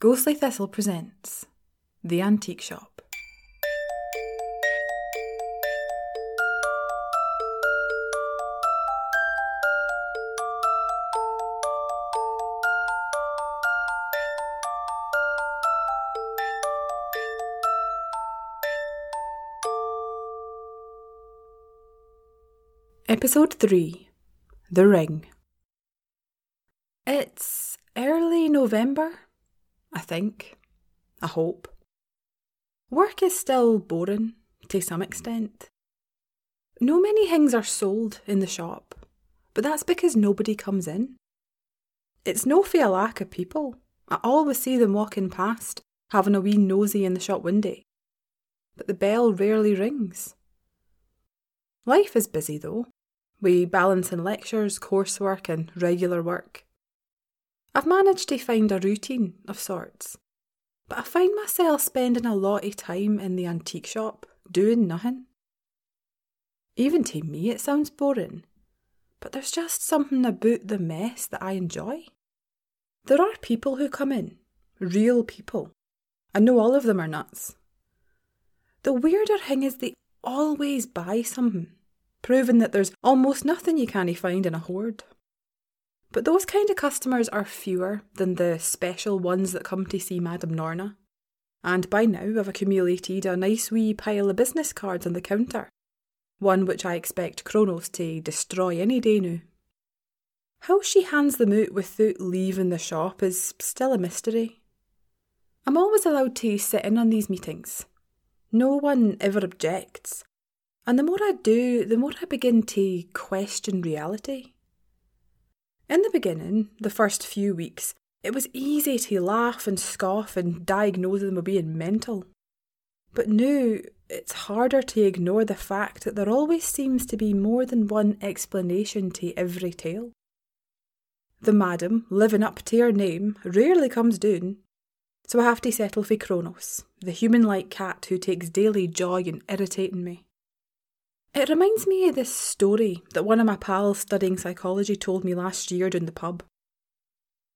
Ghostly Thistle presents The Antique Shop. Episode 3 The Ring. It's early November, I think. I hope. Work is still boring to some extent. No many things are sold in the shop, but that's because nobody comes in. It's no for a lack of people. I always see them walking past, having a wee nosy in the shop window. But the bell rarely rings. Life is busy though. We balance in lectures, coursework, and regular work. I've managed to find a routine of sorts, but I find myself spending a lot of time in the antique shop doing nothing. Even to me, it sounds boring, but there's just something about the mess that I enjoy. There are people who come in, real people. I know all of them are nuts. The weirder thing is they always buy something proving that there's almost nothing you can't find in a hoard. But those kind of customers are fewer than the special ones that come to see Madame Norna. And by now I've accumulated a nice wee pile of business cards on the counter, one which I expect Kronos to destroy any day now. How she hands them out without leaving the shop is still a mystery. I'm always allowed to sit in on these meetings. No one ever objects, and the more I do, the more I begin to question reality. In the beginning, the first few weeks, it was easy to laugh and scoff and diagnose them as being mental. But now, it's harder to ignore the fact that there always seems to be more than one explanation to every tale. The madam, living up to her name, rarely comes down, so I have to settle for Kronos, the human like cat who takes daily joy in irritating me. It reminds me of this story that one of my pals studying psychology told me last year down the pub.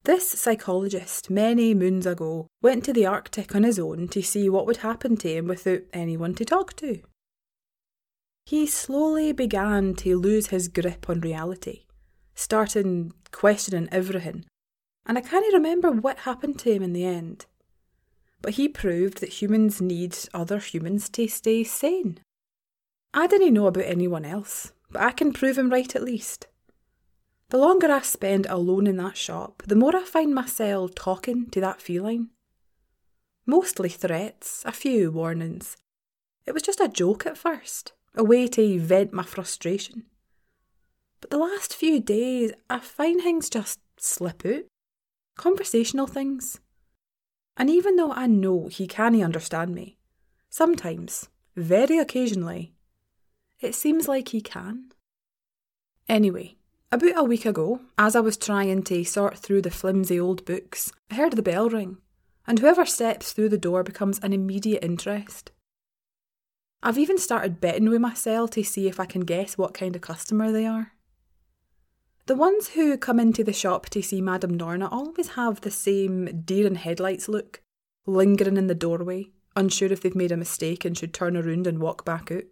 This psychologist, many moons ago, went to the Arctic on his own to see what would happen to him without anyone to talk to. He slowly began to lose his grip on reality, starting questioning everything, and I can't remember what happened to him in the end. But he proved that humans need other humans to stay sane. I didn't know about anyone else, but I can prove him right at least. The longer I spend alone in that shop, the more I find myself talking to that feeling. Mostly threats, a few warnings. It was just a joke at first, a way to vent my frustration. But the last few days, I find things just slip out. Conversational things. And even though I know he can't understand me, sometimes, very occasionally, it seems like he can. Anyway, about a week ago, as I was trying to sort through the flimsy old books, I heard the bell ring, and whoever steps through the door becomes an immediate interest. I've even started betting with myself to see if I can guess what kind of customer they are. The ones who come into the shop to see Madame Norna always have the same deer in headlights look, lingering in the doorway, unsure if they've made a mistake and should turn around and walk back out.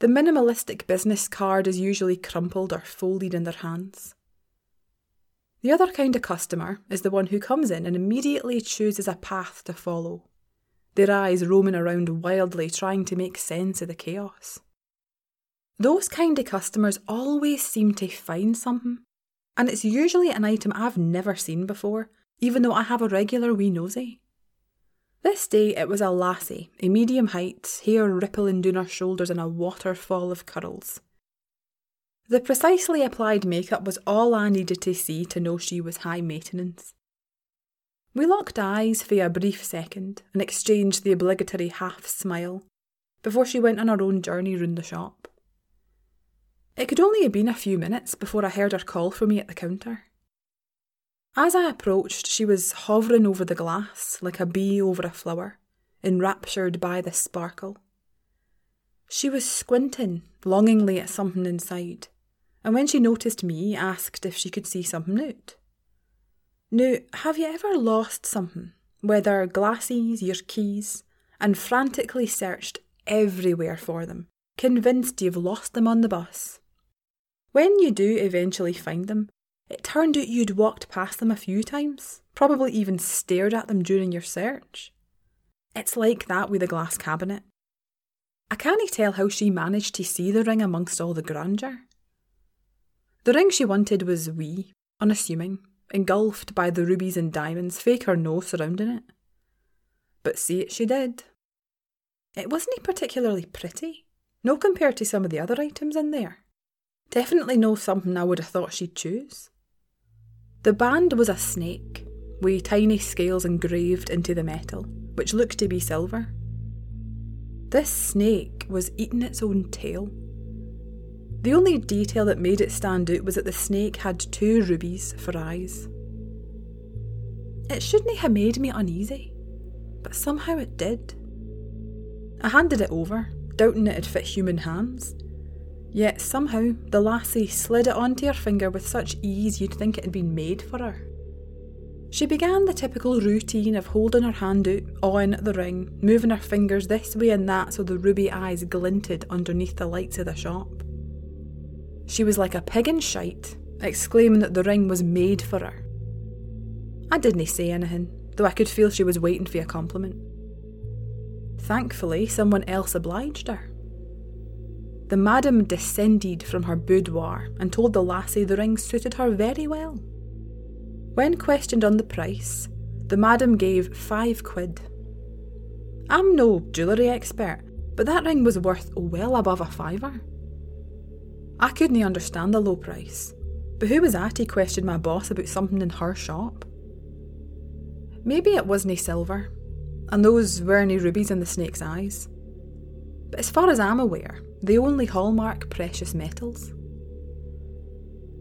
The minimalistic business card is usually crumpled or folded in their hands. The other kind of customer is the one who comes in and immediately chooses a path to follow, their eyes roaming around wildly trying to make sense of the chaos. Those kind of customers always seem to find something, and it's usually an item I've never seen before, even though I have a regular wee nosy. This day it was a lassie, a medium height, hair rippling down her shoulders in a waterfall of curls. The precisely applied makeup was all I needed to see to know she was high maintenance. We locked eyes for a brief second and exchanged the obligatory half smile before she went on her own journey round the shop. It could only have been a few minutes before I heard her call for me at the counter. As I approached, she was hovering over the glass like a bee over a flower, enraptured by the sparkle. She was squinting longingly at something inside, and when she noticed me, asked if she could see something out. Now, have you ever lost something whether glasses, your keys, and frantically searched everywhere for them, convinced you've lost them on the bus. When you do eventually find them, it turned out you'd walked past them a few times, probably even stared at them during your search. It's like that with the glass cabinet. I can't tell how she managed to see the ring amongst all the grandeur. The ring she wanted was wee, unassuming, engulfed by the rubies and diamonds, fake or no, surrounding it. But see it she did. It wasn't particularly pretty, no compared to some of the other items in there. Definitely no something I would have thought she'd choose. The band was a snake, with tiny scales engraved into the metal, which looked to be silver. This snake was eating its own tail. The only detail that made it stand out was that the snake had two rubies for eyes. It shouldn't have made me uneasy, but somehow it did. I handed it over, doubting it'd fit human hands. Yet somehow the lassie slid it onto her finger with such ease you'd think it had been made for her. She began the typical routine of holding her hand out, on the ring, moving her fingers this way and that so the ruby eyes glinted underneath the lights of the shop. She was like a pig in shite, exclaiming that the ring was made for her. I didn't say anything, though I could feel she was waiting for a compliment. Thankfully, someone else obliged her. The madam descended from her boudoir and told the lassie the ring suited her very well. When questioned on the price, the madam gave five quid. I'm no jewellery expert, but that ring was worth well above a fiver. I couldn't understand the low price, but who was I to question my boss about something in her shop? Maybe it wasn't silver, and those weren't rubies in the snake's eyes. But as far as I'm aware, they only hallmark precious metals.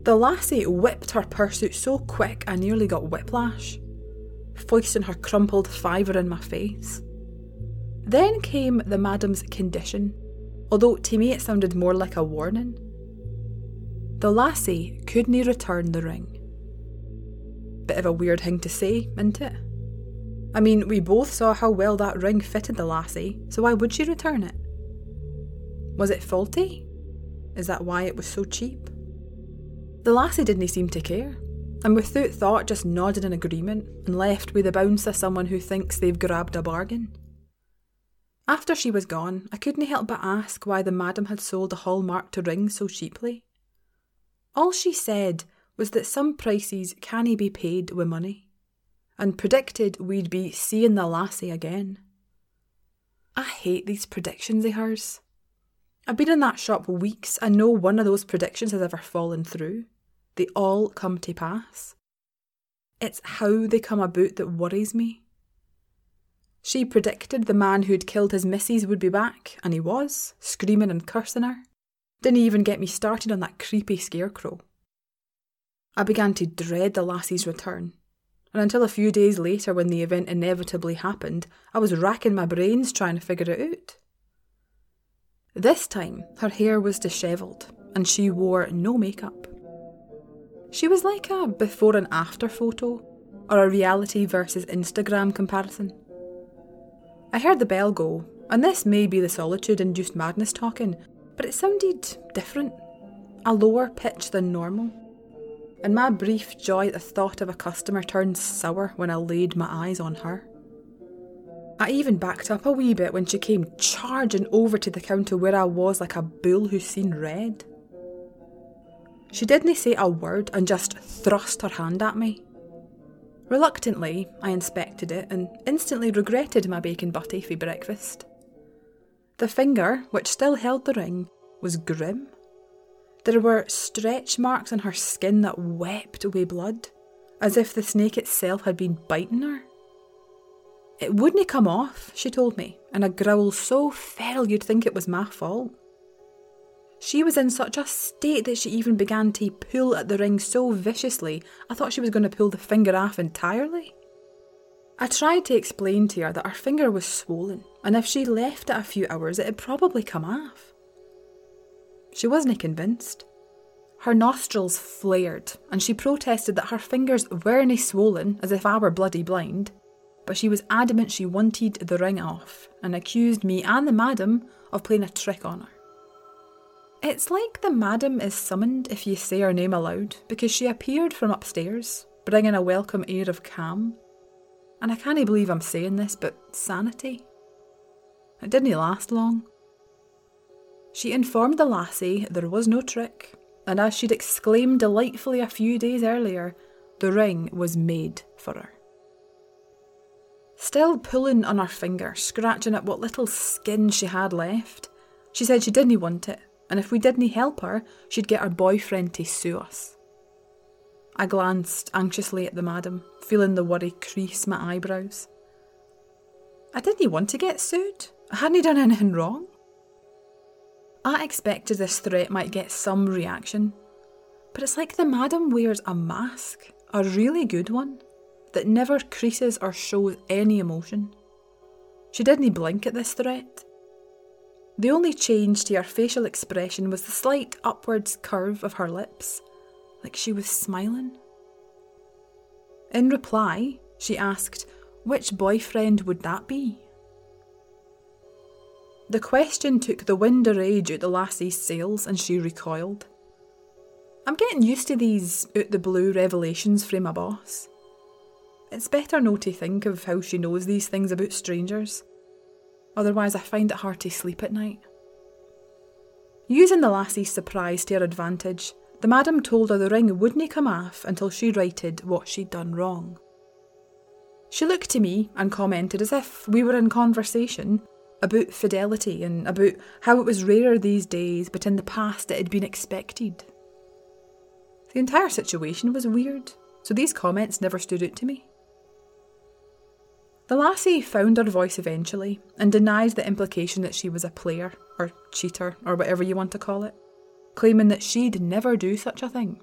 The lassie whipped her purse out so quick I nearly got whiplash, foisting her crumpled fiver in my face. Then came the madam's condition, although to me it sounded more like a warning. The lassie couldn't return the ring. Bit of a weird thing to say, isn't it? I mean, we both saw how well that ring fitted the lassie, so why would she return it? Was it faulty? Is that why it was so cheap? The lassie didn't seem to care, and without thought just nodded in agreement and left with the bounce of someone who thinks they've grabbed a bargain. After she was gone, I couldn't help but ask why the madam had sold a hallmarked ring so cheaply. All she said was that some prices cannae be paid wi' money, and predicted we'd be seeing the lassie again. I hate these predictions of hers. I've been in that shop weeks and no one of those predictions has ever fallen through. They all come to pass. It's how they come about that worries me. She predicted the man who'd killed his missus would be back, and he was, screaming and cursing her. Didn't even get me started on that creepy scarecrow. I began to dread the lassie's return, and until a few days later, when the event inevitably happened, I was racking my brains trying to figure it out. This time, her hair was dishevelled, and she wore no makeup. She was like a before and after photo, or a reality versus Instagram comparison. I heard the bell go, and this may be the solitude induced madness talking, but it sounded different, a lower pitch than normal. And my brief joy at the thought of a customer turned sour when I laid my eyes on her. I even backed up a wee bit when she came charging over to the counter where I was like a bull who's seen red. She didn't say a word and just thrust her hand at me. Reluctantly, I inspected it and instantly regretted my bacon butty for breakfast. The finger, which still held the ring, was grim. There were stretch marks on her skin that wept away blood, as if the snake itself had been biting her. It wouldn't come off, she told me, in a growl so feral you'd think it was my fault. She was in such a state that she even began to pull at the ring so viciously I thought she was going to pull the finger off entirely. I tried to explain to her that her finger was swollen, and if she left it a few hours, it'd probably come off. She wasn't convinced. Her nostrils flared, and she protested that her fingers weren't swollen as if I were bloody blind, but she was adamant she wanted the ring off and accused me and the madam of playing a trick on her. It's like the madam is summoned if you say her name aloud, because she appeared from upstairs, bringing a welcome air of calm. And I can't believe I'm saying this, but sanity. It didn't last long. She informed the lassie there was no trick, and as she'd exclaimed delightfully a few days earlier, the ring was made for her. Still pulling on her finger, scratching at what little skin she had left, she said she didn't want it, and if we didn't help her, she'd get her boyfriend to sue us. I glanced anxiously at the madam, feeling the worry crease my eyebrows. I didn't want to get sued. I hadn't done anything wrong. I expected this threat might get some reaction, but it's like the madam wears a mask, a really good one, that never creases or shows any emotion. She didn't blink at this threat. The only change to her facial expression was the slight upwards curve of her lips, like she was smiling. In reply, she asked, Which boyfriend would that be? The question took the wind of rage out the lassie's sails and she recoiled. I'm getting used to these out the blue revelations from my boss. It's better no to think of how she knows these things about strangers. Otherwise, I find it hard to sleep at night. Using the lassie's surprise to her advantage, the madam told her the ring wouldn't come off until she righted what she'd done wrong. She looked to me and commented as if we were in conversation about fidelity and about how it was rarer these days, but in the past it had been expected. The entire situation was weird, so these comments never stood out to me. The lassie found her voice eventually and denied the implication that she was a player, or cheater, or whatever you want to call it, claiming that she'd never do such a thing.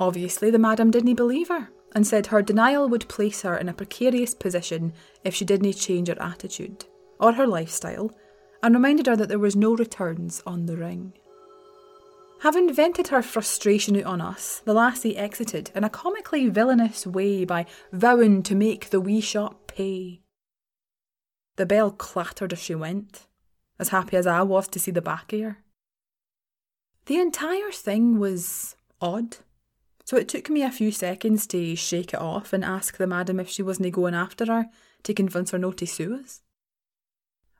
Obviously, the madam didn't believe her and said her denial would place her in a precarious position if she didn't change her attitude or her lifestyle, and reminded her that there was no returns on the ring. Having vented her frustration out on us, the lassie exited in a comically villainous way by vowing to make the wee shop pay. The bell clattered as she went, as happy as I was to see the back of her. The entire thing was odd, so it took me a few seconds to shake it off and ask the madam if she wasn't going after her to convince her not to sue us.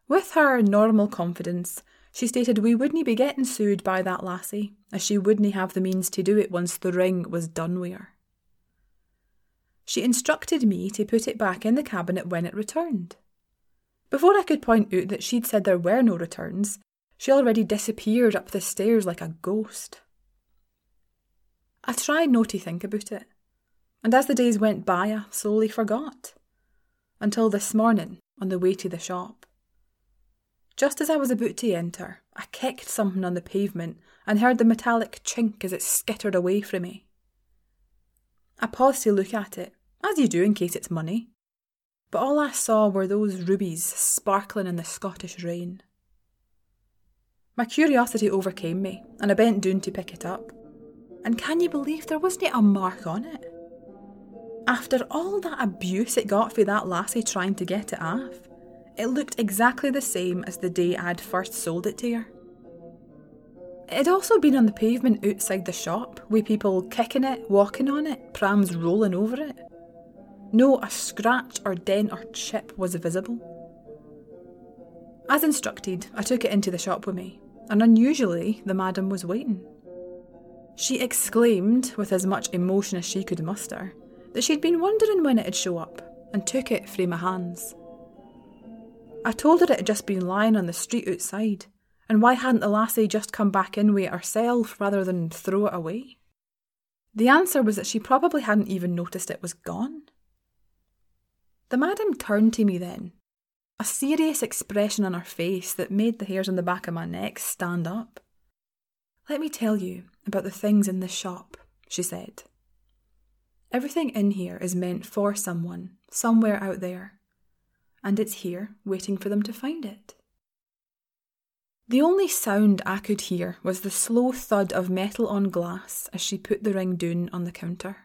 With her normal confidence, she stated we wouldn't be getting sued by that lassie, as she wouldn't have the means to do it once the ring was done with her. She instructed me to put it back in the cabinet when it returned. Before I could point out that she'd said there were no returns, she already disappeared up the stairs like a ghost. I tried not to think about it, and as the days went by, I slowly forgot. Until this morning, on the way to the shop. Just as I was about to enter, I kicked something on the pavement and heard the metallic chink as it skittered away from me. I paused to look at it, as you do in case it's money, but all I saw were those rubies sparkling in the Scottish rain. My curiosity overcame me, and I bent down to pick it up. And can you believe there wasn't a mark on it? After all that abuse it got for that lassie trying to get it off, it looked exactly the same as the day I'd first sold it to her. It had also been on the pavement outside the shop, with people kicking it, walking on it, prams rolling over it. No a scratch or dent or chip was visible. As instructed, I took it into the shop with me, and unusually, the madam was waiting. She exclaimed, with as much emotion as she could muster, that she'd been wondering when it'd show up, and took it frae my hands. I told her it had just been lying on the street outside, and why hadn't the lassie just come back in with it herself rather than throw it away? The answer was that she probably hadn't even noticed it was gone. The madam turned to me then, a serious expression on her face that made the hairs on the back of my neck stand up. Let me tell you about the things in this shop, she said. Everything in here is meant for someone, somewhere out there and it's here waiting for them to find it. The only sound I could hear was the slow thud of metal on glass as she put the ring down on the counter.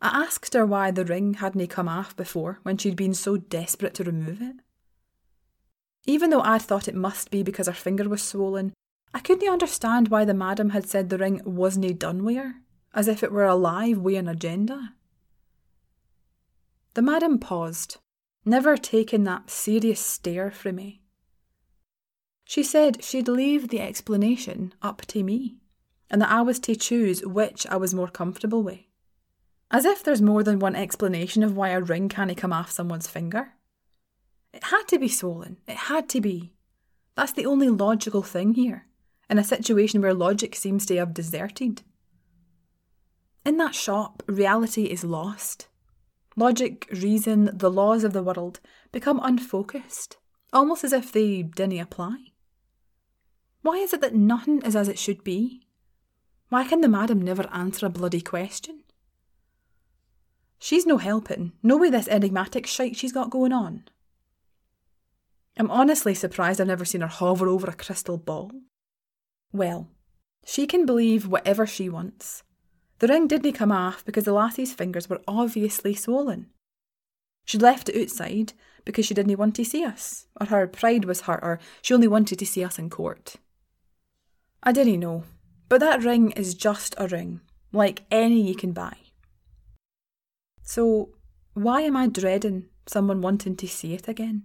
I asked her why the ring hadn't come off before when she'd been so desperate to remove it. Even though I'd thought it must be because her finger was swollen, I couldn't understand why the madam had said the ring wasn't done with her, as if it were alive with an agenda. The madam paused, never taking that serious stare from me. She said she'd leave the explanation up to me, and that I was to choose which I was more comfortable with. As if there's more than one explanation of why a ring can't come off someone's finger. It had to be swollen. It had to be. That's the only logical thing here, in a situation where logic seems to have deserted. In that shop, reality is lost. Logic, reason, the laws of the world become unfocused, almost as if they didn't apply. Why is it that nothing is as it should be? Why can the madam never answer a bloody question? She's no helping, no way this enigmatic shite she's got going on. I'm honestly surprised I've never seen her hover over a crystal ball. Well, she can believe whatever she wants. The ring didn't come off because the lassie's fingers were obviously swollen. She'd left it outside because she didn't want to see us, or her pride was hurt, or she only wanted to see us in court. I didn't know, but that ring is just a ring, like any you can buy. So, why am I dreading someone wanting to see it again?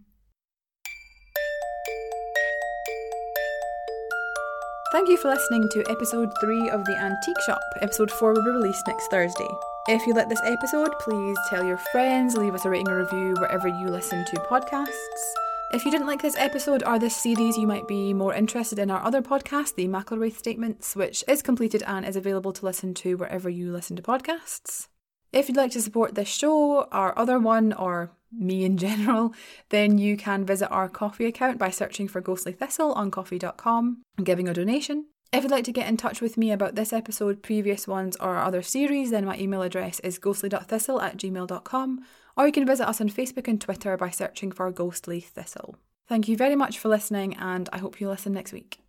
Thank you for listening to episode 3 of The Antique Shop. Episode 4 will be released next Thursday. If you like this episode, please tell your friends, leave us a rating or review wherever you listen to podcasts. If you didn't like this episode or this series, you might be more interested in our other podcast, The McElroy Statements, which is completed and is available to listen to wherever you listen to podcasts. If you'd like to support this show, our other one, or me in general, then you can visit our Ko-fi account by searching for Ghostly Thistle on ko-fi.com and giving a donation. If you'd like to get in touch with me about this episode, previous ones, or other series, then my email address is ghostly.thistle at gmail.com, or you can visit us on Facebook and Twitter by searching for Ghostly Thistle. Thank you very much for listening, and I hope you listen next week.